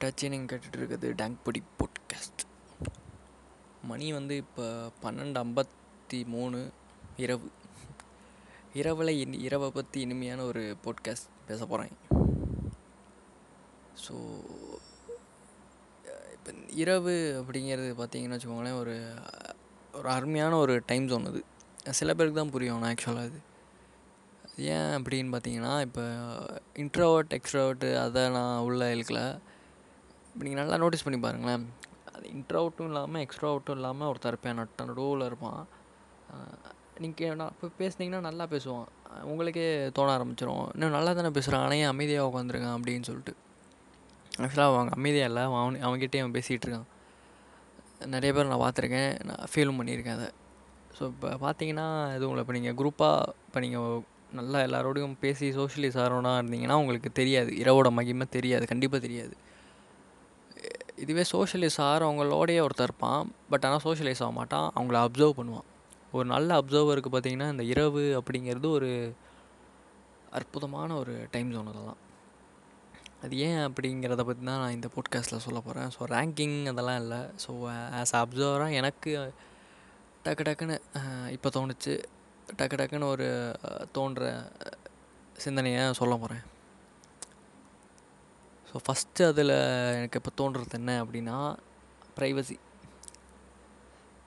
ரைட்டாச்சு நீங்கள் கேட்டுட்ருக்குது டேங்க் பொடி பாட்காஸ்ட் மணி வந்து இப்போ பன்னெண்டு ஐம்பத்தி மூணு இரவு. இரவில் இனி இரவை பற்றி இனிமையான ஒரு பாட்காஸ்ட் பேச போகிறேன் ஸோ இப்போ இரவு அப்படிங்கிறது பார்த்தீங்கன்னு வச்சுக்கோங்களேன் ஒரு ஒரு அருமையான ஒரு டைம் ஜோன் அது. சில பேருக்கு தான் புரியும் ஆனால் ஆக்சுவலாக அது ஏன் அப்படின்னு பார்த்தீங்கன்னா இப்போ இன்ட்ரோவர்ட் எக்ஸ்ட்ரோவர்ட்டு அதை நான் உள்ளே இழுக்கலை இப்போ நீங்கள் நல்லா நோட்டீஸ் பண்ணி பாருங்களேன். அது இன்ட்ராவுட்டும் இல்லாமல் எக்ஸ்ட்ரோவர்ட்டும் இல்லாமல் ஒருத்தர் இருப்பேன் நட்ட நடுவில் இருப்பான். நீங்கள் நான் இப்போ பேசுனீங்கன்னா நல்லா பேசுவான். உங்களுக்கே தோண ஆரம்பிச்சிடும் இன்னும் நல்லா தானே பேசுகிறான் ஆனால் ஏன் அமைதியாக உட்காந்துருக்கான் அப்படின்னு சொல்லிட்டு. ஆக்சுவலாக அவங்க அமைதியாக இல்லை அவன் அவன்கிட்டே அவன் பேசிகிட்டு இருக்கான். நிறைய பேர் நான் பார்த்துருக்கேன் நான் ஃபீலும் பண்ணியிருக்கேன் அதை. ஸோ இப்போ பார்த்தீங்கன்னா எதுவும் இல்லை இப்போ நீங்கள் குரூப்பாக இப்போ நீங்கள் நல்லா எல்லாரோடையும் பேசி சோஷியலைஸ் ஆகிறோன்னா இருந்தீங்கன்னா உங்களுக்கு தெரியாது. இரவோட மகிமை தெரியாது கண்டிப்பாக தெரியாது. இதுவே சோஷியலைஸ் ஆகிறவங்களோடையே ஒருத்தர் இருப்பான். பட் ஆனால் சோஷியலைஸ் ஆக மாட்டான். அவங்கள அப்சர்வ் பண்ணுவான். ஒரு நல்ல அப்சர்வருக்கு பார்த்திங்கன்னா இந்த இரவு அப்படிங்கிறது ஒரு அற்புதமான ஒரு டைம் ஜோன் அதெல்லாம். அது ஏன் அப்படிங்கிறத பற்றி தான் நான் இந்த போட்காஸ்ட்டில் சொல்ல போகிறேன் ஸோ ரேங்கிங் அதெல்லாம் இல்லை. ஸோ ஆஸ் அப்சர்வராக எனக்கு டக்கு டக்குன்னு இப்போ தோணுச்சு. டக்கு டக்குன்னு ஒரு தோன்ற சிந்தனையை சொல்ல போகிறேன் ஸோ ஃபஸ்ட்டு அதில் எனக்கு இப்போ தோன்றுறது என்ன அப்படின்னா ப்ரைவசி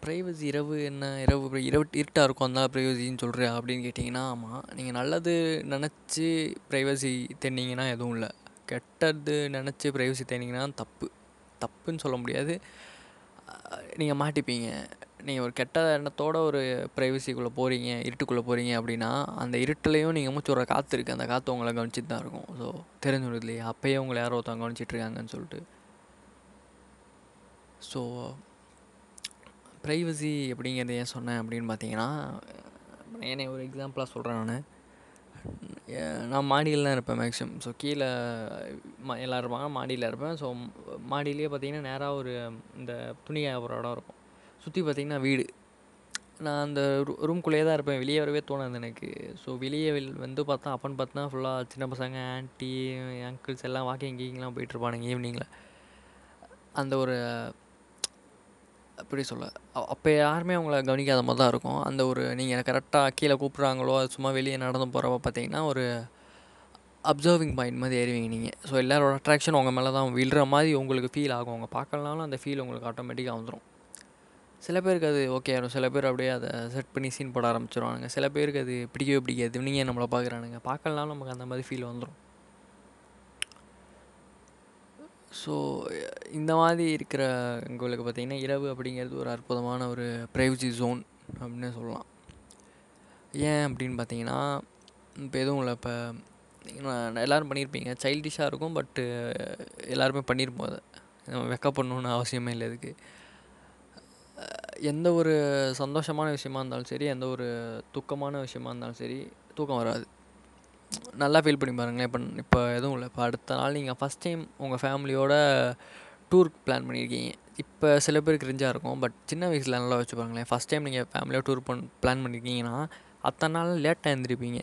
ப்ரைவசி இரவு என்ன? இரவு இரவு இருட்டாக இருக்கும். அந்த ப்ரைவசின்னு சொல்கிற அப்படின்னு கேட்டிங்கன்னா ஆமாம் நீங்கள் நல்லது நினச்சி ப்ரைவசி தேடினீங்கன்னா எதுவும் இல்லை. கெட்டது நினச்சி ப்ரைவசி தேடினீங்கன்னா தப்பு. தப்புன்னு சொல்ல முடியாது. நீங்கள் மாட்டிப்பீங்க. நீங்கள் ஒரு கெட்ட எண்ணத்தோட ஒரு ப்ரைவசிக்குள்ளே போகிறீங்க இருட்டுக்குள்ளே போகிறீங்க அப்படின்னா அந்த இருட்டுலேயும் நீங்கள் மூச்சு விட்ற காற்று இருக்குது அந்த காற்று உங்களை கவனிச்சிட்டு தான் இருக்கும். ஸோ தெரிஞ்சுடுது இல்லையா? அப்போயே உங்களை யாரோ ஒருத்தவங்க கவனிச்சிட்ருக்காங்கன்னு சொல்லிட்டு. ஸோ ப்ரைவசி அப்படிங்கிறத ஏன் சொன்னேன் அப்படின்னு பார்த்தீங்கன்னா என்னை ஒரு எக்ஸாம்பிளாக சொல்கிறேன் நான். நான் மாடியில் தான் இருப்பேன் மேக்ஸிமம் ஸோ கீழே மா எல்லோரும் இருப்பாங்க மாடியில் இருப்பேன். ஸோ மாடியிலே பார்த்தீங்கன்னா நேராக ஒரு இந்த துணி ஒரு இடம் இருக்கும். சுற்றி பார்த்திங்கன்னா வீடு. நான் அந்த ரூ ரூம்குள்ளேயே தான் இருப்பேன். வெளியே வரவே தோணாது எனக்கு. ஸோ வெளியே வந்து பார்த்தா அப்பன்னு பார்த்தா ஃபுல்லாக சின்ன பசங்க ஆன்ட்டி அங்கிள்ஸ் எல்லாம் வாக்கிங் கீங்கெலாம் போயிட்டுருப்பானுங்க ஈவினிங்கில் அந்த ஒரு எப்படி சொல்ல அப்போ யாருமே அவங்கள கவனிக்காத மாதிரி தான் இருக்கும். அந்த ஒரு நீங்கள் கரெக்டாக கீழே கூப்பிட்றாங்களோ அது சும்மா வெளியே நடந்து போகிறப்ப பார்த்தீங்கன்னா ஒரு அப்சர்விங் பாயிண்ட் மாதிரி ஏறுவீங்க நீங்கள் ஸோ எல்லாரோட அட்ராக்ஷன் உங்கள் மேலே தான் விழுற மாதிரி உங்களுக்கு ஃபீல் ஆகும். அவங்க பார்க்கலனாலும் அந்த ஃபீல் உங்களுக்கு ஆட்டோமேட்டிக்காக வந்துடும் சில பேருக்கு அது ஓகே ஆகும் சில பேர் அப்படியே அதை செட் பண்ணி சீன் போட ஆரம்பிச்சிருவானுங்க. சில பேருக்கு அது பிடிக்கவே பிடிக்காது. நீங்கள் நம்மளை பார்க்குறானுங்க? பார்க்கலனாலும் நமக்கு அந்த மாதிரி ஃபீல் வந்துடும் ஸோ இந்த மாதிரி இருக்கிற உங்களுக்கு பார்த்திங்கன்னா இரவு அப்படிங்கிறது ஒரு அற்புதமான ஒரு ப்ரைவசி ஜோன் அப்படின்னு சொல்லலாம். ஏன் அப்படின்னு பார்த்தீங்கன்னா இப்போ எதுவும் இல்லை. இப்போ எல்லோரும் பண்ணியிருப்பீங்க. சைல்டிஷாக இருக்கும் பட்டு எல்லாருமே பண்ணியிருப்போம் அதை. வெக்கப்படணுன்னு அவசியமே இல்லை இதுக்கு. எந்த ஒரு சந்தோஷமான விஷயமா இருந்தாலும் சரி எந்த ஒரு துக்கமான விஷயமா இருந்தாலும் சரி தூக்கம் வராது. நல்லா ஃபீல் பண்ணி பாருங்களேன். இப்போ இப்போ எதுவும் இல்லை. இப்போ அடுத்த நாள் நீங்கள் ஃபஸ்ட் டைம் உங்கள் ஃபேமிலியோட டூர் பிளான் பண்ணியிருக்கீங்க இப்போ சில பேருக்கு கிரிஞ்சாக இருக்கும். பட் சின்ன வயசில் நல்லா வச்சு பாருங்களேன். ஃபஸ்ட் டைம் நீங்கள் ஃபேமிலியாக டூர் பண் பிளான் பண்ணியிருக்கீங்கன்னா அத்தனை நாள் லேட்டாக எழுந்திருப்பீங்க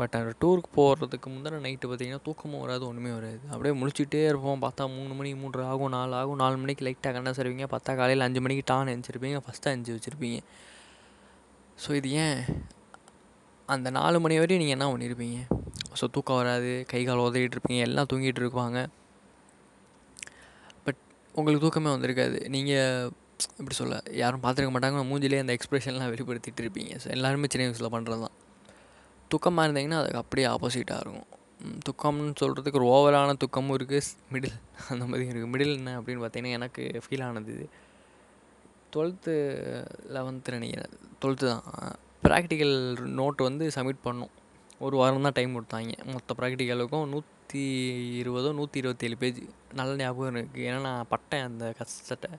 பட் அந்த டூருக்கு போகிறதுக்கு முந்தின நைட்டு பார்த்தீங்கன்னா தூக்கமும் வராது ஒன்றுமே வராது. அப்படியே முழிச்சிட்டே இருப்போம். பார்த்தா மூணு மணி மூன்று ஆகும் நாலு ஆகும் நாலு மணிக்கு லைட்டாக கண்ணா சரிவீங்க. பார்த்தா காலையில் அஞ்சு மணிக்கு டான் எழுந்திருப்பீங்க ஃபஸ்ட்டாக அஞ்சு வச்சுருப்பீங்க. ஸோ இது ஏன்? அந்த நாலு மணி வரையும் நீங்கள் என்ன பண்ணியிருப்பீங்க ஸோ தூக்கம் வராது கை கால் உதறிட்டு இருப்பீங்க எல்லாம் தூங்கிட்டு இருப்பாங்க. பட் உங்களுக்கு தூக்கமே வந்திருக்காது. நீங்கள் எப்படி சொல்ல யாரும் பார்த்துருக்க மாட்டாங்க மூஞ்சிலே அந்த எக்ஸ்ப்ரெஷன்லாம் வெளிப்படுத்திட்டு இருப்பீங்க. ஸோ எல்லாருமே சின்ன வயசில் பண்ணுறது தான். துக்கமாக இருந்தீங்கன்னா அதுக்கு அப்படியே ஆப்போசிட்டாக இருக்கும். துக்கம்னு சொல்கிறதுக்கு ஒரு ஓவரான துக்கமும் இருக்குது மிடில் அந்த மாதிரி இருக்குது மிடில் என்ன அப்படின்னு பார்த்தீங்கன்னா எனக்கு ஃபீல் ஆனது இது. டுவெல்த்து லெவன்த்து நினைக்கிறேன். டுவெல்த்து தான். ப்ராக்டிக்கல் நோட் வந்து சப்மிட் பண்ணோம். ஒரு வாரம் தான் டைம் கொடுத்தாங்க. மொத்த ப்ராக்டிக்கலுக்கும் நூற்றி இருபதோ நூற்றி இருபத்தேழு பேஜ் நல்ல ஞாபகம் இருக்குது ஏன்னா நான் பட்டேன் அந்த கஷ்டத்தை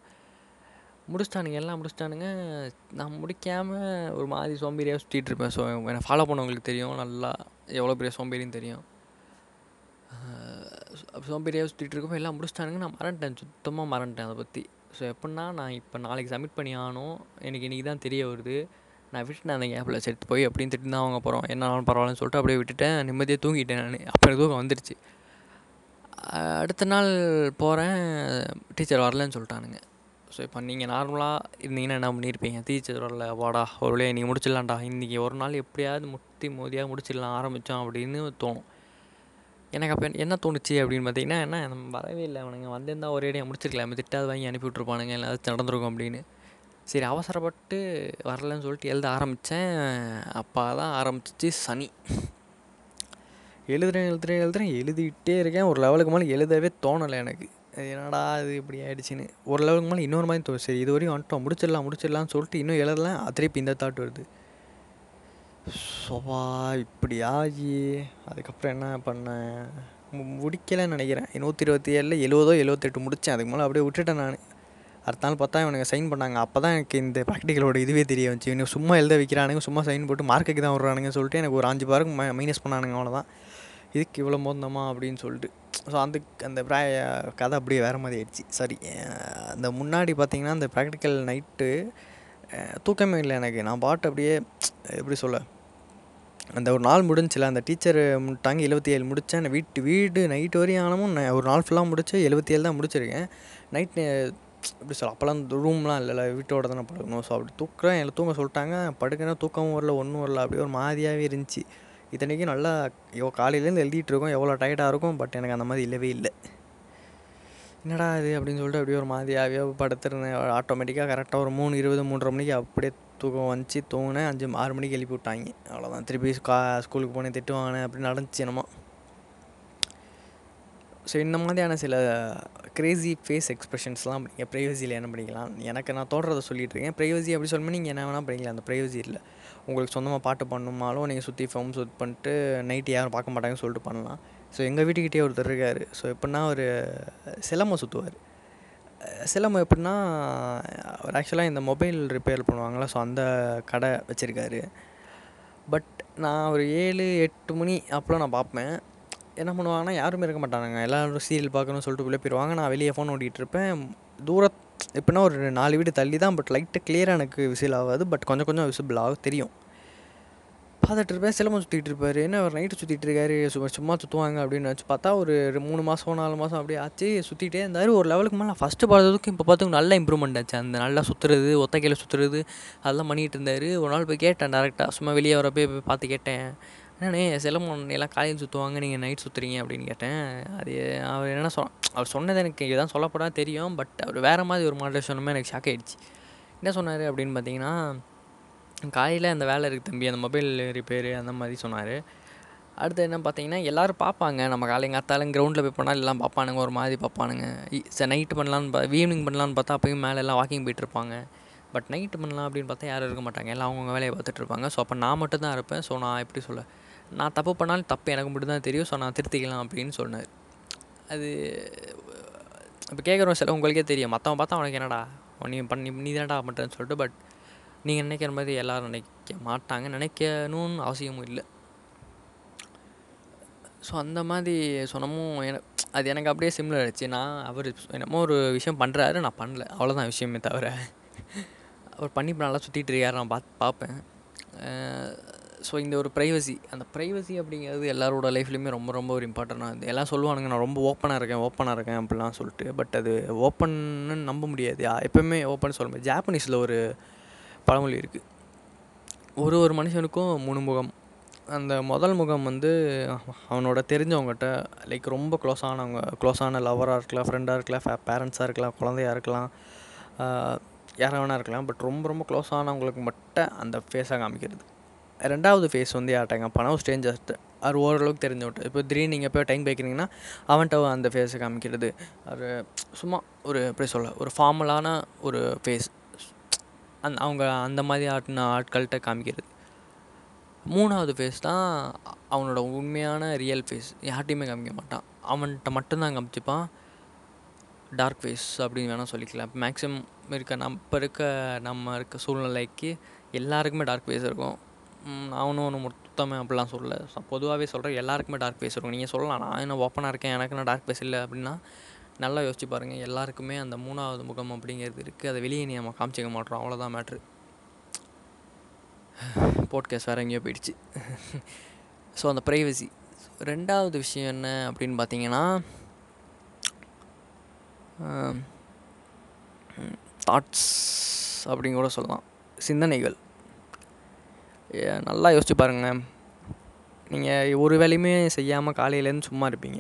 முடிச்சிட்டானுங்க எல்லாம் முடிச்சிட்டானுங்க. நான் முடிக்காமல் ஒரு மாதிரி சோம்பேறியாக சுற்றிட்டு இருப்பேன். ஸோ என்னை ஃபாலோ பண்ணவங்களுக்கு தெரியும். நல்லா எவ்வளோ பெரிய சோம்பேறின்னு தெரியும். சோம்பேறியாக சுற்றிட்டு இருக்கப்போ எல்லாம் முடிச்சிட்டானுங்க. நான் மறந்துட்டேன். சுத்தமாக மறந்துட்டேன் அதை பற்றி ஸோ எப்படின்னா நான் இப்போ நாளைக்கு சப்மிட் பண்ணி ஆனும் எனக்கு இன்றைக்கி தான் தெரிய வருது. நான் விட்டுட்டேன் அந்த கேப்பில் சேர்த்து போய் அப்படின்னு திட்டு தான் அவங்க போகிறோம் என்னாலும் பரவாயில்லன்னு சொல்லிட்டு அப்படியே விட்டுட்டேன். நிம்மதியாக தூங்கிட்டேன் நான். அப்புறம் தூக்கம் வந்துடுச்சு அடுத்த நாள் போகிறேன் டீச்சர் வரலன்னு சொல்லிட்டானுங்க. ஸோ இப்போ நீங்கள் நார்மலாக இருந்தீங்கன்னா என்ன பண்ணியிருப்பீங்க டீச்சர் வரல வாடா ஒரு வழியாக நீ முடிச்சிடலாம்டா. இன்றைக்கி ஒரு நாள் எப்படியாவது முத்தி மோதியாக முடிச்சிடலாம் ஆரம்பித்தோம் அப்படின்னு தோணும். எனக்கு அப்போ என்ன தோணுச்சு அப்படின்னு பார்த்தீங்கன்னா என்ன நம்ம வரவே இல்லை. அவனுங்க வந்திருந்தா ஒரேடியாக முடிச்சிருக்கலாம். திட்டாவது வாங்கி அனுப்பி விட்ருப்பானுங்க இல்லை நடந்திருக்கும் அப்படின்னு. சரி அவசரப்பட்டு வரலன்னு சொல்லிட்டு எழுத ஆரம்பித்தேன் அப்போ தான் ஆரம்பிச்சிச்சு சனி. எழுதுறேன் எழுதுறேன் எழுதுறேன் எழுதிக்கிட்டே இருக்கேன். ஒரு லெவலுக்கு மேலே எழுதவே தோணலை எனக்கு. என்னடா இது இப்படி ஆயிடுச்சுன்னு. ஒரு லெவலுக்கு மேலே இன்னொரு மாதிரி தோணும் சரி இது வரையும் வந்துட்டோம். முடிச்சிடலாம் முடிச்சிடலாம்னு சொல்லிட்டு இன்னும் எழுதலாம் திருப்பி இந்த தாட் வருது. சோவா இப்படி ஆகி. அதுக்கப்புறம் என்ன பண்ணேன்? மு- முடிக்கலைன்னு நினைக்கிறேன். நூற்றி இருபத்தி ஏழில் எழுபதோ எழுபத்தெட்டு முடித்தேன் அதுக்கு மேலே அப்படியே விட்டுட்டேன் நான். அடுத்த நாள் பார்த்தா இவனுக்கு சைன் பண்ணாங்க. அப்போ தான் எனக்கு இந்த ப்ராக்டிக்கலோட இதுவே தெரிய வந்துச்சு. இவனுக்கு சும்மா எழுத வைக்கிறானுங்க சும்மா சைன் போட்டு மார்க்குக்கு தான் விட்றானுங்க சொல்லிட்டு எனக்கு ஒரு அஞ்சு மார்க் மைனஸ் பண்ணானுங்க. அவ்வளோதான் இதுக்கு இவ்வளோ மோந்தமா அப்படின்னு சொல்லிட்டு. ஸோ அந்த அந்த ப்ரா கதை அப்படியே வேறு மாதிரி ஆயிடுச்சு. சரி அந்த முன்னாடி பார்த்தீங்கன்னா அந்த ப்ராக்டிக்கல் நைட்டு தூக்கமே இல்லை எனக்கு. நான் பாட்டு அப்படியே எப்படி சொல்ல அந்த ஒரு நாள் முடிஞ்சில அந்த டீச்சர் முட்டாங்க எழுபத்தி ஏழு முடித்தேன் வீட்டு வீடு நைட்டு வரையும் ஆனமும் நான் ஒரு நாள் ஃபுல்லாக முடிச்சு எழுபத்தி ஏழு தான் முடிச்சிருக்கேன். நைட் எப்படி சொல்ல அப்போல்லாம் ரூம்லாம் இல்லைல்ல வீட்டோட தானே படுக்கணும். ஸோ அப்படி தூக்குறேன் எல்லாம் தூங்க சொல்லிட்டாங்க. படுக்கிறேன் தூக்கமும் வரல ஒன்றும் வரல அப்படியே ஒரு மாதிரியாகவே இருந்துச்சு. இத்தனைக்கும் நல்லா யோ காலையிலேருந்து எழுதிட்டு இருக்கோம் எவ்வளோ டயர்டாக இருக்கும் பட் எனக்கு அந்த மாதிரி இல்லவே இல்லை. என்னடா இது அப்படின்னு சொல்லிட்டு அப்படியே ஒரு மாதிரியாகவே படுத்திருந்தேன். ஆட்டோமேட்டிக்காக கரெக்டாக ஒரு மூணு இருபது மூன்றரை மணிக்கு அப்படியே தூக்கம் வந்துச்சு. தூங்கினேன். அஞ்சு ஆறு மணிக்கு எழுப்பி விட்டாங்க. அவ்வளோதான் திருப்பி கா ஸ்கூலுக்கு போனேன் திட்டு வாங்கினேன் அப்படி நடந்துச்சு என்னமோ. ஸோ இந்த மாதிரியான சில க்ரேசி ஃபேஸ் எக்ஸ்ப்ரெஷன்ஸ்லாம் நீங்கள் ப்ரைவசியில் என்ன பண்ணிக்கலாம் எனக்கு நான் தோன்றதை சொல்லிட்டு இருக்கேன். ப்ரைவசி அப்படி சொல்லும்போது நீங்கள் என்ன வேணால் பண்ணிக்கலாம் அந்த ப்ரைவசி இல்லை உங்களுக்கு சொந்தமாக பாட்டு பண்ணணுமாலும் நீங்கள் சுற்றி ஃபோம் சுத் பண்ணிட்டு நைட்டு யாரும் பார்க்க மாட்டாங்கன்னு சொல்லிட்டு பண்ணலாம். ஸோ எங்கள் வீட்டுக்கிட்டே ஒருத்தர் இருக்கார். ஸோ எப்படின்னா ஒரு சிலம்பம் சுற்றுவார் சிலம்பம் எப்படின்னா அவர் ஆக்சுவலாக இந்த மொபைல் ரிப்பேர் பண்ணுவாங்களா ஸோ அந்த கடை வச்சுருக்காரு. பட் நான் ஒரு ஏழு எட்டு மணி அப்போலாம் நான் பார்ப்பேன். என்ன பண்ணுவாங்கன்னா யாருமே இருக்க மாட்டானுங்க. எல்லாரும் சீரியல் பார்க்கணும்னு சொல்லிட்டு உள்ளே போயிடுவாங்க. நான் வெளியே ஃபோன் ஓட்டிகிட்டு இருப்பேன். தூரம் எப்படின்னா ஒரு நாலு வீடு தள்ளி தான் பட் லைட்டு கிளியராக எனக்கு விசில் ஆகாது. பட் கொஞ்சம் கொஞ்சம் விசிபிள் ஆகும் தெரியும். பார்த்துட்டு இருப்பேன் சிலம்பம் சுற்றிட்டு இருப்பார். என்ன அவர் நைட்டு சுற்றிட்டு இருக்காரு சும்மா சும்மா சுற்றுவாங்க அப்படின்னு வச்சு பார்த்தா ஒரு மூணு மாதம் நாலு மாதம் அப்படியே ஆச்சு சுற்றிட்டே இருந்தார். ஒரு லெவலுக்கு மேலே ஃபஸ்ட்டு பார்த்ததுக்கும் இப்போ பார்த்துக்கு நல்ல இம்ப்ரூவ்மெண்ட் ஆச்சு. அந்த நல்லா சுற்றுறது ஒத்தக்கையில் சுற்றுறது அதெல்லாம் பண்ணிகிட்டு இருந்தார். ஒரு நாள் போய் கேட்டேன் டேரெக்டாக சும்மா வெளியே வர போய் பார்த்து கேட்டேன். என்னண்ணே சிலம்பம் எல்லாம் காலையில் சுற்றுவாங்க நீங்கள் நைட் சுற்றுறீங்க அப்படின்னு கேட்டேன். அது அவர் என்ன சொ அவர் சொன்னது எனக்கு இதுதான் சொல்லப்படா தெரியும் பட் அவர் வேறு மாதிரி ஒரு மாடல் சொன்னமே எனக்கு ஷாக் ஆகிடுச்சு என்ன சொன்னார் அப்படின்னு பார்த்தீங்கன்னா காலையில் அந்த வேலை இருக்குது தம்பி அந்த மொபைல் ரிப்பேரு அந்த மாதிரி சொன்னார். அடுத்து என்ன பார்த்தீங்கன்னா எல்லோரும் பார்ப்பாங்க. நம்ம காலையில் அத்தாலும் கிரவுண்டில் போய் பண்ணால் எல்லாம் பார்ப்பானுங்க ஒரு மாதிரி பார்ப்பானுங்க. சரி நைட்டு பண்ணலான்னு பா ஈவினிங் பண்ணலான்னு பார்த்தா அப்பயும் மேலே எல்லாம் வாக்கிங் போயிட்டு இருப்பாங்க. பட் நைட்டு பண்ணலாம் அப்படின்னு பார்த்தா யாரும் இருக்க மாட்டாங்க. எல்லாம் அவங்கவுங்க வேலையை பார்த்துட்டு இருப்பாங்க. ஸோ அப்போ நான் மட்டும் தான் இருப்பேன். ஸோ நான் எப்படி சொல்ல நான் தப்பு பண்ணாலும் தப்பு எனக்கு மட்டும் தான் தெரியும். ஸோ நான் திருத்திக்கலாம் அப்படின்னு சொன்னார். அது இப்போ கேட்குறோம் சில உங்களுக்கே தெரியும். மற்றவன் பார்த்தா அவனுக்கு என்னடா நீ பண்ணி நீ தானடா பண்ணுறேன்னு சொல்லிட்டு பட் நீங்கள் நினைக்கிற மாதிரி எல்லோரும் நினைக்க மாட்டாங்க நினைக்கணும்னு அவசியமும் இல்லை. ஸோ அந்த மாதிரி சொன்னமும் என அது எனக்கு அப்படியே சிம்லர் ஆச்சு நான் அவர் என்னமோ ஒரு விஷயம் பண்ணுறாரு நான் பண்ணல. அவ்வளோதான் விஷயமே தவிர. அவர் பண்ணி இப்போ நல்லா சுற்றிட்டு இருக்காரு நான் பார்த்து பார்ப்பேன் ஸோ இந்த ஒரு ப்ரைவசி அந்த ப்ரைவசி அப்படிங்கிறது எல்லாரோட லைஃப்லையுமே ரொம்ப ரொம்ப ஒரு இம்பார்ட்டண்டாக எல்லாம் சொல்லுவானுங்க நான் ரொம்ப ஓப்பனாக இருக்கேன் ஓப்பனாக இருக்கேன் அப்படிலாம் சொல்லிட்டு பட் அது ஓப்பன்னு நம்ப முடியாது. யா- எப்பவுமே ஓப்பன் சொல்ல முடியாது. ஜாப்பனீஸில் ஒரு பழமொழி இருக்குது ஒரு ஒரு மனுஷனுக்கும் மூணு முகம். அந்த முதல் முகம் வந்து அவனோட தெரிஞ்சவங்ககிட்ட லைக் ரொம்ப க்ளோஸானவங்க க்ளோஸான லவராக இருக்கலாம் ஃப்ரெண்டாக இருக்கலாம் பேரண்ட்ஸாக இருக்கலாம் குழந்தையா இருக்கலாம் யாராக வேணா இருக்கலாம் பட் ரொம்ப ரொம்ப க்ளோஸானவங்களுக்கு மட்டும் அந்த ஃபேஸாக காமிக்கிறது. ரெண்டாவது ஃபேஸ் வந்து யார்ட்டாங்க பணம் ஸ்ட்ரேஞ்சர்ஸ்ட்டு அவர் ஓரளவுக்கு தெரிஞ்சவட்ட இப்போ திடீர்னு நீங்கள் போய் டைம் பேக்கிறீங்கன்னா அவன்கிட்ட அந்த ஃபேஸை காமிக்கிறது. அது சும்மா ஒரு எப்படி சொல்ல ஒரு ஃபார்மலான ஒரு ஃபேஸ் அந் அவங்க அந்த மாதிரி ஆட்டின ஆட்கள்கிட்ட காமிக்கிறது. மூணாவது ஃபேஸ் தான் அவனோட உண்மையான ரியல் ஃபேஸ் யார்ட்டையுமே காமிக்க மாட்டான். அவன்கிட்ட மட்டும்தான் காமிச்சிப்பான். டார்க் ஃபேஸ் அப்படின்னு வேணால் சொல்லிக்கலாம். மேக்ஸிமம் இருக்க நம்ம இப்போ இருக்க நம்ம இருக்க சூழ்நிலைக்கு எல்லாருக்குமே டார்க் ஃபேஸ் இருக்கும். அவனும் ஒன்று மொத்தமே அப்படிலாம் சொல்லலை. பொதுவாகவே சொல்கிறேன் எல்லாருக்குமே டார்க் ஃபேஸ் இருக்கும். நீங்கள் சொல்லலாம் நான் என்ன ஓப்பனாக இருக்கேன் எனக்கு நான் டார்க் ஃபேஸ் இல்லை அப்படின்னா நல்லா யோசிச்சு பாருங்கள் எல்லாருக்குமே அந்த மூணாவது முகம் அப்படிங்கிறது இருக்குது அதை வெளியே நீ நம்ம காமிச்சிக்க மாட்டோம். அவ்வளோதான் மேட்ரு போட்காஸ்ட் வேறு எங்கேயோ போயிடுச்சு. ஸோ அந்த ப்ரைவசி ரெண்டாவது விஷயம் என்ன அப்படின்னு பார்த்தீங்கன்னா தாட்ஸ் அப்படின்னு கூட சொல்லலாம். சிந்தனைகள். நல்லா யோசிச்சு பாருங்கள் நீங்கள் ஒரு வேலையுமே செய்யாமல் காலையிலேருந்து சும்மா இருப்பீங்க.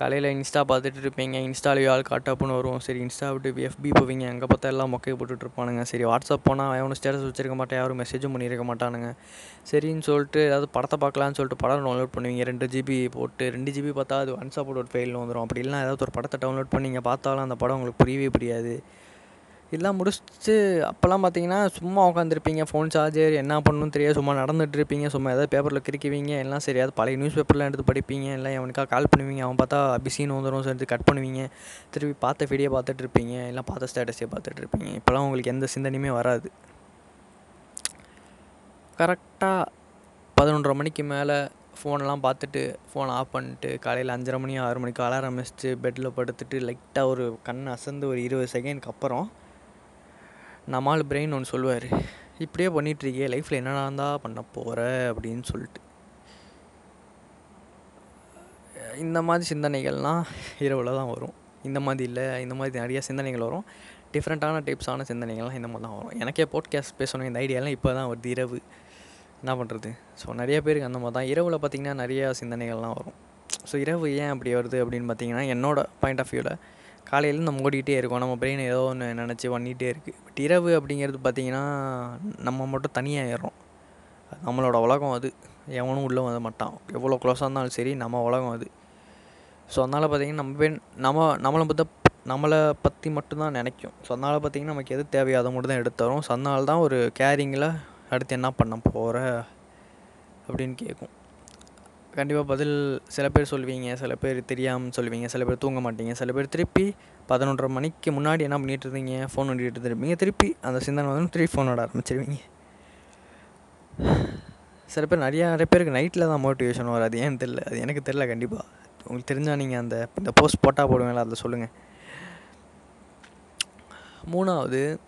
காலையில் இன்ஸ்டா பார்த்துட்டு இருப்பீங்க. இன்ஸ்டாலேயோ ஆள் காட்டப்புன்னு வரும். சரி இன்ஸ்டா விட்டு எஃபி போவீங்க. அங்கே பார்த்தா எல்லாம் மொக்கையை போட்டுட்டு இருப்பானுங்க. சரி வாட்ஸ்அப் போனால் எவனும் ஸ்டேட்டஸ் வச்சிருக்க மாட்டேன். யாரும் மெசேஜும் பண்ணியிருக்க மாட்டானுங்க. சரின்னு சொல்லிட்டு ஏதாவது படத்தை பார்க்கலான்னு சொல்லிட்டு படம் டவுன்லோட் பண்ணுவீங்க. ரெண்டு ஜிபி போட்டு ரெண்டு ஜிபி பார்த்தா அது அன்சாப்போர்ட் ஒரு ஃபெயிலில் வந்துடும் அப்படி இல்லைனா ஏதாவது ஒரு படத்தை டவுன்லோட் பண்ணி நீங்கள் பார்த்தாலும் அந்த படம் உங்களுக்கு புரியவே புரியாது. இதெல்லாம் முடிச்சுட்டு அப்போல்லாம் பார்த்தீங்கன்னா சும்மா உட்காந்துருப்பீங்க ஃபோன் சார்ஜர் என்ன பண்ணணும்னு தெரியாது. சும்மா நடந்துட்டு இருப்பீங்க சும்மா ஏதாவது பேப்பரில் கிறுக்குவீங்க எல்லாம் சரியாது பழைய நியூஸ் பேப்பர்லாம் எடுத்து படிப்பீங்க இல்லை எவனுக்காக கால் பண்ணுவீங்க அவன் பார்த்தா பிஸின்னு வந்துடும் சொல்லிட்டு கட் பண்ணுவீங்க. திருப்பி பார்த்த வீடியோ பார்த்துட்டு இருப்பீங்க பார்த்த ஸ்டேட்டஸே பார்த்துட்டு இருப்பீங்க இப்போல்லாம் உங்களுக்கு எந்த சிந்தனையுமே வராது. கரெக்டாக பதினொன்றரை மணிக்கு மேலே ஃபோனெல்லாம் பார்த்துட்டு ஃபோனை ஆஃப் பண்ணிட்டு காலையில் அஞ்சரை மணி ஆறு மணிக்கு அலாரம் வச்சுட்டு பெட்டில் படுத்துட்டு லைட்டாக ஒரு கண் அசந்து ஒரு இருபது செகண்டுக்கு அப்புறம் நம்மால் பிரெயின் ஒன்று சொல்லுவார் இப்படியே பண்ணிகிட்ருக்கியே லைஃப்பில் என்னடா பண்ண போகிற அப்படின்னு சொல்லிட்டு. இந்த மாதிரி சிந்தனைகள்லாம் இரவில் தான் வரும். இந்த மாதிரி இல்லை இந்த மாதிரி நிறைய சிந்தனைகள் வரும். டிஃப்ரெண்ட்டான டைப்ஸான சிந்தனைகள்லாம் இந்த மாதிரி தான் வரும். எனக்கே போட்காஸ்ட் பேசணும் இந்த ஐடியாலாம் இப்போ தான் வருது இரவு. என்ன பண்ணுறது ஸோ நிறைய பேருக்கு அந்த மாதிரி தான். இரவில் பார்த்திங்கன்னா நிறையா சிந்தனைகள்லாம் வரும். ஸோ இரவு ஏன் அப்படி வருது அப்படின்னு பார்த்தீங்கன்னா என்னோடய பாயிண்ட் ஆஃப் வியூவில் காலையில் நம்ம ஓடிக்கிட்டே இருக்கோம். நம்ம பிரெயின் ஏதோ ஒன்று நினச்சி பண்ணிகிட்டே இருக்குது பட் இரவு அப்படிங்கிறது பார்த்திங்கன்னா நம்ம மட்டும் தனியாகிடுறோம் நம்மளோட உலகம் அது. எவனும் உள்ளே வர மாட்டான். எவ்வளோ க்ளோஸாக இருந்தாலும் சரி நம்ம உலகம் அது. ஸோ அதனால் பார்த்திங்கன்னா நம்ம பெண் நம்ம நம்மளை பற்றி நம்மளை பற்றி மட்டும்தான் நினைக்கும். ஸோ அதனால் பார்த்திங்கன்னா நமக்கு எது தேவையோ அதை மட்டும் தான் எடுத்து தரும் ஸோ அதனால தான் ஒரு கேரிங்கில் அடுத்து என்ன பண்ண போகிற அப்படின்னு கேட்கும். கண்டிப்பாக பதில் சில பேர் சொல்லுவீங்க சில பேர் தெரியாமல் சொல்லுவீங்க சில பேர் தூங்க மாட்டீங்க சில பேர் திருப்பி பதினொன்றரை மணிக்கு முன்னாடி என்ன பண்ணிகிட்டு இருந்தீங்க? ஃபோன் ஒண்டிகிட்டு இருந்திருப்பீங்க. திருப்பி அந்த சிந்தனை வந்து திருப்பி ஃபோன் விட ஆரம்பிச்சிருவீங்க. சில பேர் நிறையா நிறைய பேருக்கு நைட்டில் தான் மோட்டிவேஷன் வரும். அது ஏன்னு தெரில அது எனக்கு தெரில கண்டிப்பாக உங்களுக்கு தெரிஞ்சால் நீங்கள் அந்த இந்த போஸ்ட் போட்டால் போடுவீங்களா அதில் சொல்லுங்கள் மூணாவது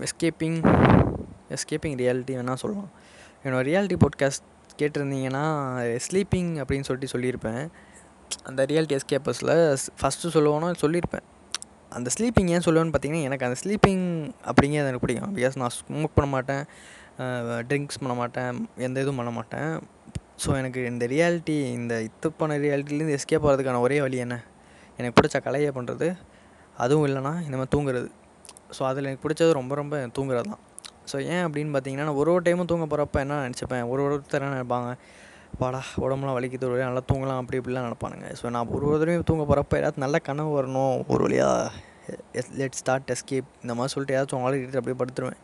எஸ்கேப்பிங் எஸ்கேப்பிங் ரியாலிட்டி வேணால் சொல்லலாம் என்னோடய ரியாலிட்டி பாட்காஸ்ட் கேட்டிருந்தீங்கன்னா ஸ்லீப்பிங் அப்படின்னு சொல்லிட்டு சொல்லியிருப்பேன். அந்த ரியாலிட்டி எஸ்கேப்பர்ஸில் ஃபஸ்ட்டு சொல்லுவோன்னா சொல்லியிருப்பேன். அந்த ஸ்லீப்பிங் ஏன் சொல்லுவேன்னு பார்த்தீங்கன்னா எனக்கு அந்த ஸ்லீப்பிங் அப்படிங்கிறது எனக்கு பிடிக்கும். பிகாஸ் நான் ஸ்மோக் பண்ண மாட்டேன் ட்ரிங்க்ஸ் பண்ண மாட்டேன் எந்த இதுவும் பண்ண மாட்டேன். ஸோ எனக்கு இந்த ரியாலிட்டி இந்த இது பண்ண ரியாலிட்டிலேருந்து எஸ்கேப் ஆகிறதுக்கான ஒரே வழி என்ன? எனக்கு பிடிச்ச கலையை பண்ணுறது அதுவும் இல்லைனா இந்த மாதிரி தூங்குறது. ஸோ அதில் எனக்கு பிடிச்சது ரொம்ப ரொம்ப தூங்குறது தான் ஸோ ஏன் அப்படின்னு பார்த்தீங்கன்னா நான் ஒரு ஒரு டைமும் தூங்க போகிறப்ப என்ன நினச்சிப்பேன்? ஒரு ஒருத்தர் என்ன நினைப்பாங்க? பாடா உடம்புலாம் வலிக்குது ஒரு நல்லா தூங்கலாம் அப்படி இப்படிலாம் நினப்பானுங்க. ஸோ நான் ஒரு ஒரு தடவையும் தூங்க போகிறப்ப ஏதாவது நல்ல கனவு வரணும் ஒரு வழியாக லெட் ஸ்டார்ட் எஸ்கேப் இந்த மாதிரி சொல்லிட்டு ஏதாச்சும் ஆல்ரெடி அப்படியே படுத்துருவேன்.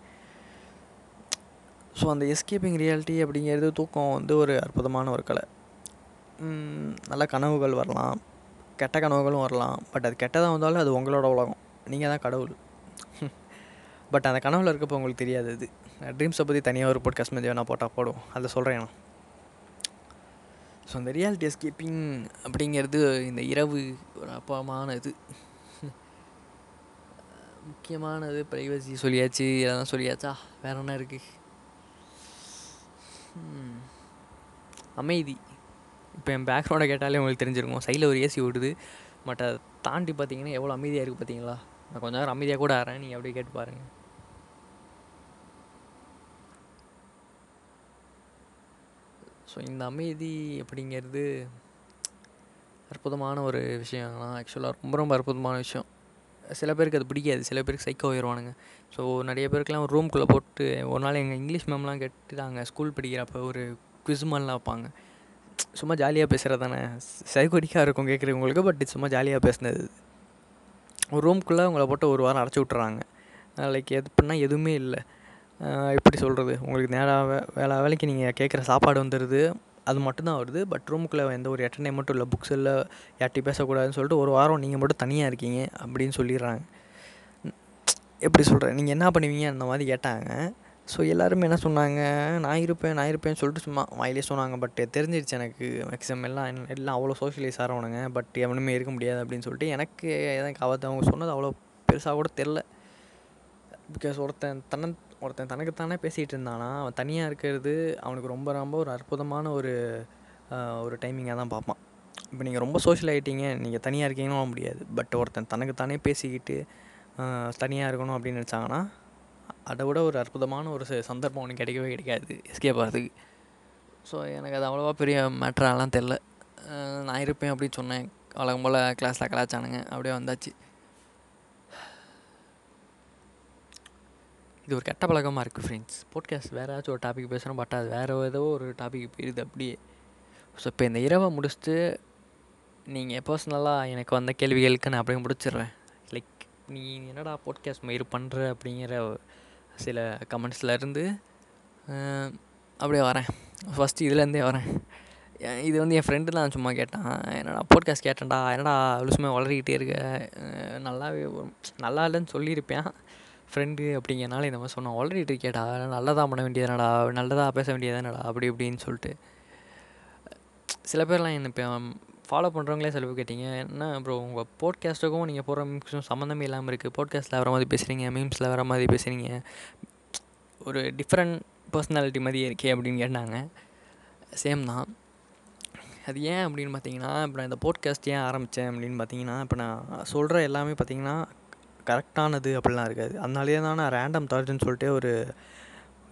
ஸோ அந்த எஸ்கேப்பிங் ரியாலிட்டி அப்படிங்கிறது தூக்கம் வந்து ஒரு அற்புதமான ஒரு கலை. நல்ல கனவுகள் வரலாம் கெட்ட கனவுகளும் வரலாம் பட் அது கெட்டதாக வந்தாலும் அது உங்களோட உலகம். நீங்கள் தான் கடவுள். பட் அந்த கனவில் இருக்கப்போ உங்களுக்கு தெரியாது. அது ட்ரீம்ஸை பற்றி தனியாக ஒரு பாட்காஸ்ட் மாதிரி வேணால் போட்டால் போடுவோம். அதை சொல்கிறேன் நான். ஸோ அந்த ரியாலிட்டி எஸ்கேப்பிங் அப்படிங்கிறது இந்த இரவு ஒரு அப்பமானது முக்கியமானது ப்ரைவசி சொல்லியாச்சு இதெல்லாம் சொல்லியாச்சா? வேற என்ன இருக்குது hmm. அமைதி. இப்போ என் பேக்ரவுண்டை கேட்டாலே உங்களுக்கு தெரிஞ்சிருக்கும். சைடில் ஒரு ஏசி ஓடுது. பட் அதை தாண்டி பார்த்தீங்கன்னா எவ்வளோ அமைதியாக இருக்குது பார்த்தீங்களா? நான் கொஞ்ச நேரம் அமைதியாக கூட ஆறேன். நீங்கள் அப்படியே கேட்டு பாருங்கள் ஸோ இந்த அமைதி அப்படிங்கிறது அற்புதமான ஒரு விஷயம். ஆக்சுவலாக ரொம்ப ரொம்ப அற்புதமான விஷயம். சில பேருக்கு அது பிடிக்காது. சில பேருக்கு சைக்கோ ஆயிடுவானுங்க ஸோ நிறைய பேருக்குலாம் ஒரு ரூம்குள்ளே போட்டு ஒரு நாள் எங்கள் இங்கிலீஷ் மேம்லாம் கேட்டுட்டாங்க. ஸ்கூல் படிக்கிறப்ப ஒரு குவிஸ் வைப்பாங்க. சும்மா ஜாலியாக பேசுகிறது தானே சைக்கோடிக்காக இருக்கும் கேட்குறவங்களுக்கு பட் சும்மா ஜாலியாக பேசுனது. ஒரு ரூம்குள்ளே உங்களை போட்டு ஒரு வாரம் அடைச்சி விட்றாங்க லைக் எது பண்ணால் எதுவுமே இல்லை. எப்படி சொல்கிறது உங்களுக்கு நேராக வே வேலை வேலைக்கு நீங்கள் கேட்குற சாப்பாடு வந்துடுது அது மட்டும்தான் வருது. பட் ரூமுக்குள்ளே எந்த ஒரு என்டர்டைன்மெண்ட்டும் இல்லை புக்ஸ் இல்லை யார்ட்டையும் பேசக்கூடாதுன்னு சொல்லிட்டு ஒரு வாரம் நீங்கள் மட்டும் தனியாக இருக்கீங்க அப்படின்னு சொல்லிடுறாங்க. எப்படி சொல்கிறேன் நீங்கள் என்ன பண்ணுவீங்க? அந்த மாதிரி கேட்டாங்க. ஸோ எல்லாருமே என்ன சொன்னாங்க? நான் இருப்பேன் நான் இருப்பேன்னு சொல்லிட்டு சும்மா வாயிலே சொன்னாங்க. பட் தெரிஞ்சிருச்சு எனக்கு. மேக்ஸிமம் எல்லாம் எல்லாம் அவ்வளோ சோஷியலைஸ் ஆகிறவனுங்க பட் எவனுமே இருக்க முடியாது அப்படின்னு சொல்லிட்டு எனக்கு எனக்கு அவத்து அவங்க சொன்னது அவ்வளோ பெருசாக கூட தெரில பிகாஸ் ஒருத்தன் தன்னை ஒருத்தன் தனக்குத்தானே பேசிகிட்டு இருந்தானா அவன் தனியாக இருக்கிறது அவனுக்கு ரொம்ப ரொம்ப ஒரு அற்புதமான ஒரு ஒரு டைமிங்காக தான் பார்ப்பான். இப்போ நீங்கள் ரொம்ப சோஷியல் ஆகிட்டீங்க நீங்கள் தனியாக இருக்கீங்கன்னு முடியாது. பட் ஒருத்தன் தனக்கு தானே பேசிக்கிட்டு தனியாக இருக்கணும் அப்படின்னு நினச்சாங்கன்னா அதை விட ஒரு அற்புதமான ஒரு சந்தர்ப்பம் ஒன்று கிடைக்கவே கிடைக்காது எஸ்கேப் ஆகிறதுக்கு. ஸோ எனக்கு அது அவ்வளோவா பெரிய மேட்ராலாம் தெரில நான் இருப்பேன் அப்படின்னு சொன்னேன். வழக்கம் போல் கிளாஸில் கலாச்சானுங்க அப்படியே வந்தாச்சு. இது ஒரு கெட்ட பழக்கமாக இருக்குது ஃப்ரெண்ட்ஸ் போட்காஸ்ட் வேறு ஏதாச்சும் ஒரு டாபிக் பேசுகிறோம் பட் அது வேறு ஏதோ ஒரு டாபிக் போயிடுது அப்படியே. ஸோ இப்போ இந்த இரவை முடிச்சுட்டு நீங்கள் பர்சனலாக எனக்கு வந்த கேள்விகளுக்கு நான் அப்படியே முடிச்சிடுறேன். லைக் நீ என்னடா போட்காஸ்ட் மயிறு பண்ணுற அப்படிங்கிற சில கமெண்ட்ஸ்லேருந்து அப்படியே வரேன். ஃபஸ்ட்டு இதுலேருந்தே வரேன். இது வந்து என் ஃப்ரெண்டு தான் சும்மா கேட்டான். என்னடா போட்காஸ்ட் கேட்டேன்டா என்னடா லூசுமே வளரிக்கிட்டே இருக்க? நல்லாவே நல்லா இல்லைன்னு சொல்லியிருப்பேன். ஃப்ரெண்டு அப்படிங்கிறனால இந்த மாதிரி சொன்னோம். ஆல்ரெடி இருக்கேடா நல்லதாக பண்ண வேண்டியதுனடா நல்லதாக பேச வேண்டியதுனடா அப்படி இப்படின்னு சொல்லிட்டு. சில பேர்லாம் என்ன இப்போ ஃபாலோ பண்ணுறவங்களே சில பேர் கேட்டிங்க என்ன ப்ரோ உங்கள் போட்காஸ்ட்டுக்கும் நீங்கள் போகிற மீம்ஸும் சம்மந்தமே இல்லாமல் இருக்குது போட்காஸ்ட்டில் வர மாதிரி பேசுகிறீங்க மீம்ஸில் வர மாதிரி பேசுகிறீங்க ஒரு டிஃப்ரெண்ட் பர்சனாலிட்டி மாதிரியே இருக்கே அப்படின்னு கேட்டாங்க. சேம் தான். அது ஏன் அப்படின்னு பார்த்தீங்கன்னா இப்போ நான் இந்த போட்காஸ்ட் ஏன் ஆரம்பித்தேன் அப்படின்னு பார்த்தீங்கன்னா இப்போ நான் சொல்கிற எல்லாமே பார்த்தீங்கன்னா கரெக்டானது அப்படிலாம் இருக்காது. அதனாலேயே தான் நான் ரேண்டம் தாட்ஸ்னு சொல்லிட்டு ஒரு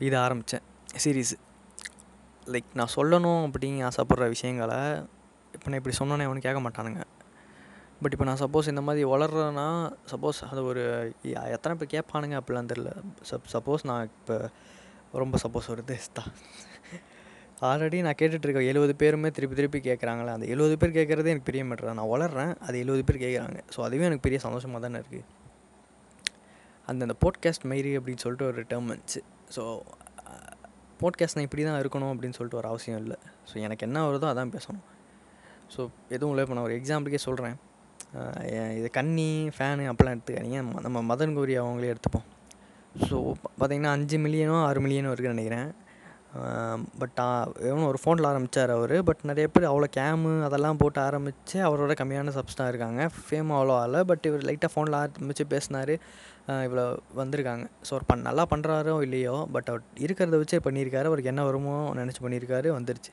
இதை ஆரம்பித்தேன் சீரீஸு லைக் நான் சொல்லணும் அப்படின்னு ஆசைப்படுற விஷயங்களை இப்போ நான் இப்படி சொன்னோன்னே அவனு கேட்க மாட்டானுங்க. பட் இப்போ நான் சப்போஸ் இந்த மாதிரி வளர்றேன்னா சப்போஸ் அது ஒரு எத்தனை பேர் கேட்பானுங்க அப்படிலாம் தெரில சப் சப்போஸ் நான் இப்போ ரொம்ப சப்போஸ் வருது தான் ஆல்ரெடி நான் கேட்டுட்ருக்க எழுபது பேருமே திருப்பி திருப்பி கேட்குறாங்களே அந்த எழுபது பேர் கேட்குறதே எனக்கு பெரிய மேட்ரு நான் வளர்றேன் அது எழுபது பேர் கேட்குறாங்க. ஸோ அதுவே எனக்கு பெரிய சந்தோஷமாக தானே இருக்குது அந்த அந்த போட்காஸ்ட் மயிரி அப்படின்னு சொல்லிட்டு ஒரு டேர்ம் வந்துச்சு. ஸோ போட்காஸ்ட்னால் இப்படி தான் இருக்கணும் அப்படின்னு சொல்லிட்டு ஒரு அவசியம் இல்லை. ஸோ எனக்கு என்ன வருதோ அதான் பேசணும். ஸோ எதுவும் இல்லை. இப்போ நான் ஒரு எக்ஸாம்பிளுக்கே சொல்கிறேன் இது கன்னி ஃபேனு அப்படிலாம் எடுத்துக்காதீங்க. நம்ம மதன் கோரி அவங்களே எடுத்துப்போம். ஸோ பார்த்திங்கன்னா அஞ்சு மில்லியனோ ஆறு மில்லியனோ இருக்குன்னு நினைக்கிறேன். பட் எவனோ ஒரு ஃபோனில் ஆரம்பித்தார் அவர். பட் நிறைய பேர் அவ்வளோ கேமு அதெல்லாம் போட்டு ஆரம்பித்து அவரோட கம்மியான சப்ஸ்டாக இருக்காங்க. ஃபேம் அவ்வளோ ஆகலை. பட் இவர் லைட்டாக ஃபோனில் ஆரம்பித்து பேசினார். இவ்வளோ வந்திருக்காங்க. ஸோ அவர் பண் நல்லா பண்ணுறாரோ இல்லையோ பட் அவர் இருக்கிறத வச்சே பண்ணியிருக்காரு. அவருக்கு என்ன வருமோ நினச்சி பண்ணியிருக்காரு வந்துருச்சு.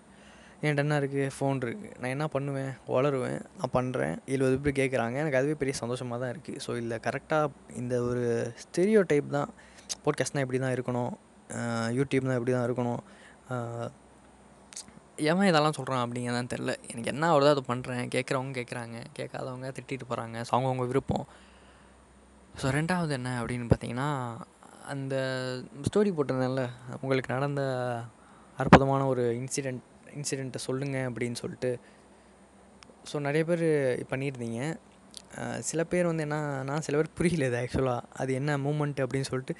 என்கிட்ட என்ன இருக்குது ஃபோன் இருக்குது நான் என்ன பண்ணுவேன்? வளருவேன் நான் பண்ணுறேன் எழுபது பேர் கேட்குறாங்க எனக்கு அதுவே பெரிய சந்தோஷமாக தான் இருக்குது ஸோ இல்லை கரெக்டாக இந்த ஒரு ஸ்டெரியோ டைப் தான். போட்காஸ்ட்னால் இப்படி தான் இருக்கணும். யூடியூப்னால் இப்படி தான் இருக்கணும். ஏன் இதெல்லாம் சொல்கிறான் அப்படிங்கிறதான் தெரில எனக்கு என்ன வருதோ அதை பண்ணுறேன் கேட்குறவங்க கேட்குறாங்க கேட்காதவங்க திட்டிட்டு போகிறாங்க ஸோ அவங்கவுங்க விருப்பம். ஸோ ரெண்டாவது என்ன அப்படின்னு பார்த்தீங்கன்னா அந்த ஸ்டோரி போட்டிருந்தேன்ல உங்களுக்கு நடந்த அற்புதமான ஒரு இன்சிடெண்ட் இன்சிடெண்ட்டை சொல்லுங்கள் அப்படின்னு சொல்லிட்டு. ஸோ நிறைய பேர் பண்ணியிருந்தீங்க. சில பேர் வந்து என்னன்னா சில பேர் புரியல இது ஆக்சுவலாக அது என்ன மூமெண்ட் அப்படின்னு சொல்லிட்டு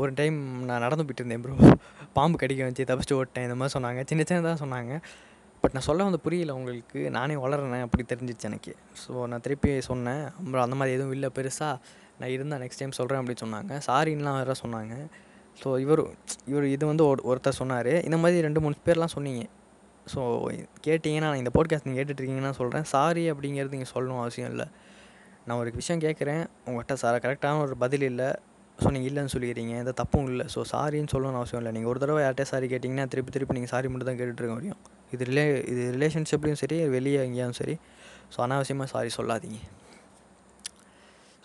ஒரு டைம் நான் நடந்து போயிட்டு இருந்தேன் ப்ரோ பாம்பு கடிக்க வச்சு தப்பிச்சு ஓட்டேன் இந்த மாதிரி சொன்னாங்க. சின்ன சின்னதாக சொன்னாங்க. பட் நான் சொல்ல வந்து புரியல உங்களுக்கு. நானே வளர்றேன் அப்படி தெரிஞ்சிச்சு எனக்கு. ஸோ நான் திருப்பி சொன்னேன். அப்புறம் அந்த மாதிரி எதுவும் இல்லை பெருசாக நான் இருந்தால் நெக்ஸ்ட் டைம் சொல்கிறேன் அப்படின்னு சொன்னாங்க. சாரின்லாம் வேறு சொன்னாங்க. ஸோ இவர் இவர் இது வந்து ஒரு ஒருத்தர் சொன்னார். இந்த மாதிரி ரெண்டு மூணு பேர்லாம் சொன்னீங்க. ஸோ கேட்டிங்கன்னா நான் இந்த போட்காஸ்ட் நீங்கள் கேட்டுட்ருக்கீங்கன்னா சொல்கிறேன் சாரி அப்படிங்கிறது நீங்கள் சொல்லணும் அவசியம் இல்லை. நான் ஒரு விஷயம் கேட்குறேன். உங்கள்கிட்ட சார் கரெக்டான ஒரு பதில் இல்லை. ஸோ நீங்கள் இல்லைன்னு சொல்லிக்கிறீங்க. எந்த தப்பும் இல்லை. ஸோ சாரின்னு சொல்லணும்னு அவசியம் இல்லை. நீங்கள் ஒரு தடவை யார்கிட்டே சாரி கேட்டிங்கன்னா திருப்பி திருப்பி நீங்கள் சாரி மட்டும் தான் கேட்டுட்ருக்க முடியும். இது ரிலே இது ரிலேஷன்ஷிப்லேயும் சரி வெளியே எங்கேயாலும் சரி. ஸோ அனாவசியமாக சாரி சொல்லாதீங்க.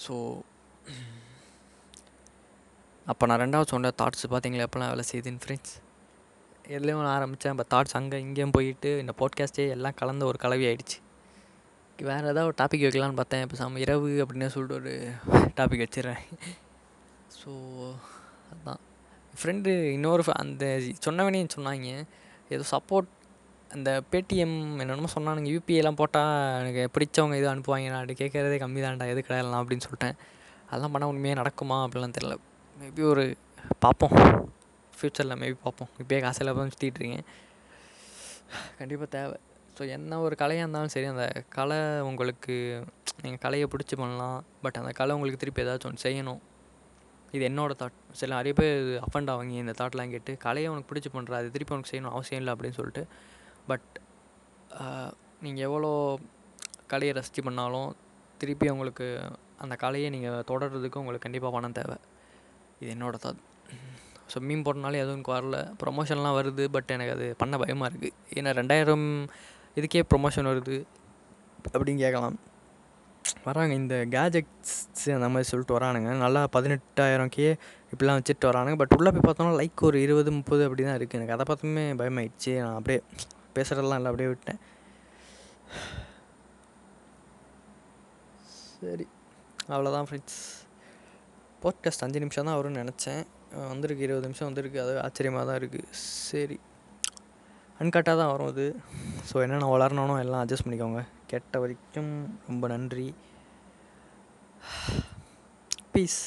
ஸோ அப்போ நான் ரெண்டாவது சொன்ன தாட்ஸ் பார்த்தீங்களா எப்போலாம் வேலை செய்யுதுன்னு ஃப்ரெண்ட்ஸ் எதுலேயும் நான் ஆரம்பித்தேன் இப்போ தாட்ஸ் அங்கே இங்கேயும் போயிட்டு இந்த பாட்காஸ்ட்டே எல்லாம் கலந்த ஒரு கலவி ஆகிடுச்சு வேறு ஏதாவது ஒரு டாபிக் வைக்கலான்னு பார்த்தேன். இப்போ சாமி இரவு அப்படின்னு சொல்லிட்டு ஒரு டாபிக் வச்சிடறேன். ஸோ அதுதான் ஃப்ரெண்டு இன்னொரு அந்த சொன்னவனே சொன்னாங்க. ஏதோ சப்போர்ட் அந்த பேடிஎம் என்னென்னமோ சொன்னானுங்க. யூபிஐலாம் போட்டால் எனக்கு பிடிச்சவங்க இது அனுப்புவாங்க. நான் கேட்குறதே கம்மி தான்டா எது கிடையாதுலாம் அப்படின்னு சொல்லிட்டேன் அதெல்லாம் பண்ணால் உண்மையாக நடக்குமா அப்படிலாம் தெரில மேபி ஒரு பார்ப்போம். ஃப்யூச்சரில் மேபி பார்ப்போம். இப்போயே காசு இல்லாமல் சுற்றிட்டுருக்கேன் கண்டிப்பாக தேவை. ஸோ என்ன ஒரு கலையாக இருந்தாலும் சரி அந்த கலை உங்களுக்கு நீங்கள் கலையை பிடிச்சி பண்ணலாம். பட் அந்த கலை உங்களுக்கு திருப்பி ஏதாச்சும் ஒன்று செய்யணும். இது என்னோடய தாட் சில நிறைய பேர் அஃபண்ட் ஆவாங்க. இந்த தாட்லாம் கேட்டு கலையை உனக்கு பிடிச்சி பண்ணுற அது திருப்பி உனக்கு செய்யணும் அவசியம் இல்லை அப்படின்னு சொல்லிட்டு. பட் நீங்கள் எவ்வளோ கலையை ரசித்து பண்ணாலும் திருப்பி உங்களுக்கு அந்த கலையை நீங்கள் தொடர்றதுக்கு உங்களுக்கு கண்டிப்பாக பணம் தேவை. இது என்னோட தாட் ஸோ மீன் போட்டனாலே எதுவும் எனக்கு வரல. ப்ரொமோஷன்லாம் வருது பட் எனக்கு அது பண்ண பயமாக இருக்குது ஏன்னா ரெண்டாயிரம் இதுக்கே ப்ரொமோஷன் வருது அப்படின்னு கேட்கலாம். வராங்க இந்த கேஜெட்ஸ் அந்த மாதிரி சொல்லிட்டு வரானுங்க. நல்லா பதினெட்டாயிரம் கே இப்படிலாம் வச்சுட்டு வரானுங்க. பட் உள்ளே போய் பார்த்தோம்னா லைக் ஒரு இருபது முப்பது அப்படி தான் இருக்குது எனக்கு அதை பார்த்துமே பயமாயிடுச்சு. நான் அப்படியே பேசுகிறதெல்லாம் இல்லை அப்படியே விட்டேன். சரி அவ்வளோதான் ஃப்ரெண்ட்ஸ் போட்காஸ்ட் அஞ்சு நிமிஷம் தான் வரும்னு நினச்சேன். வந்திருக்கு இருபது நிமிஷம் வந்திருக்கு. அது ஆச்சரியமாக தான் இருக்குது சரி அன்கட்டாக தான் வரும் அது. ஸோ என்னென்ன வளரணும் எல்லாம் அட்ஜஸ்ட் பண்ணிக்கோங்க. கேட்ட வரைக்கும் ரொம்ப நன்றி. பீஸ்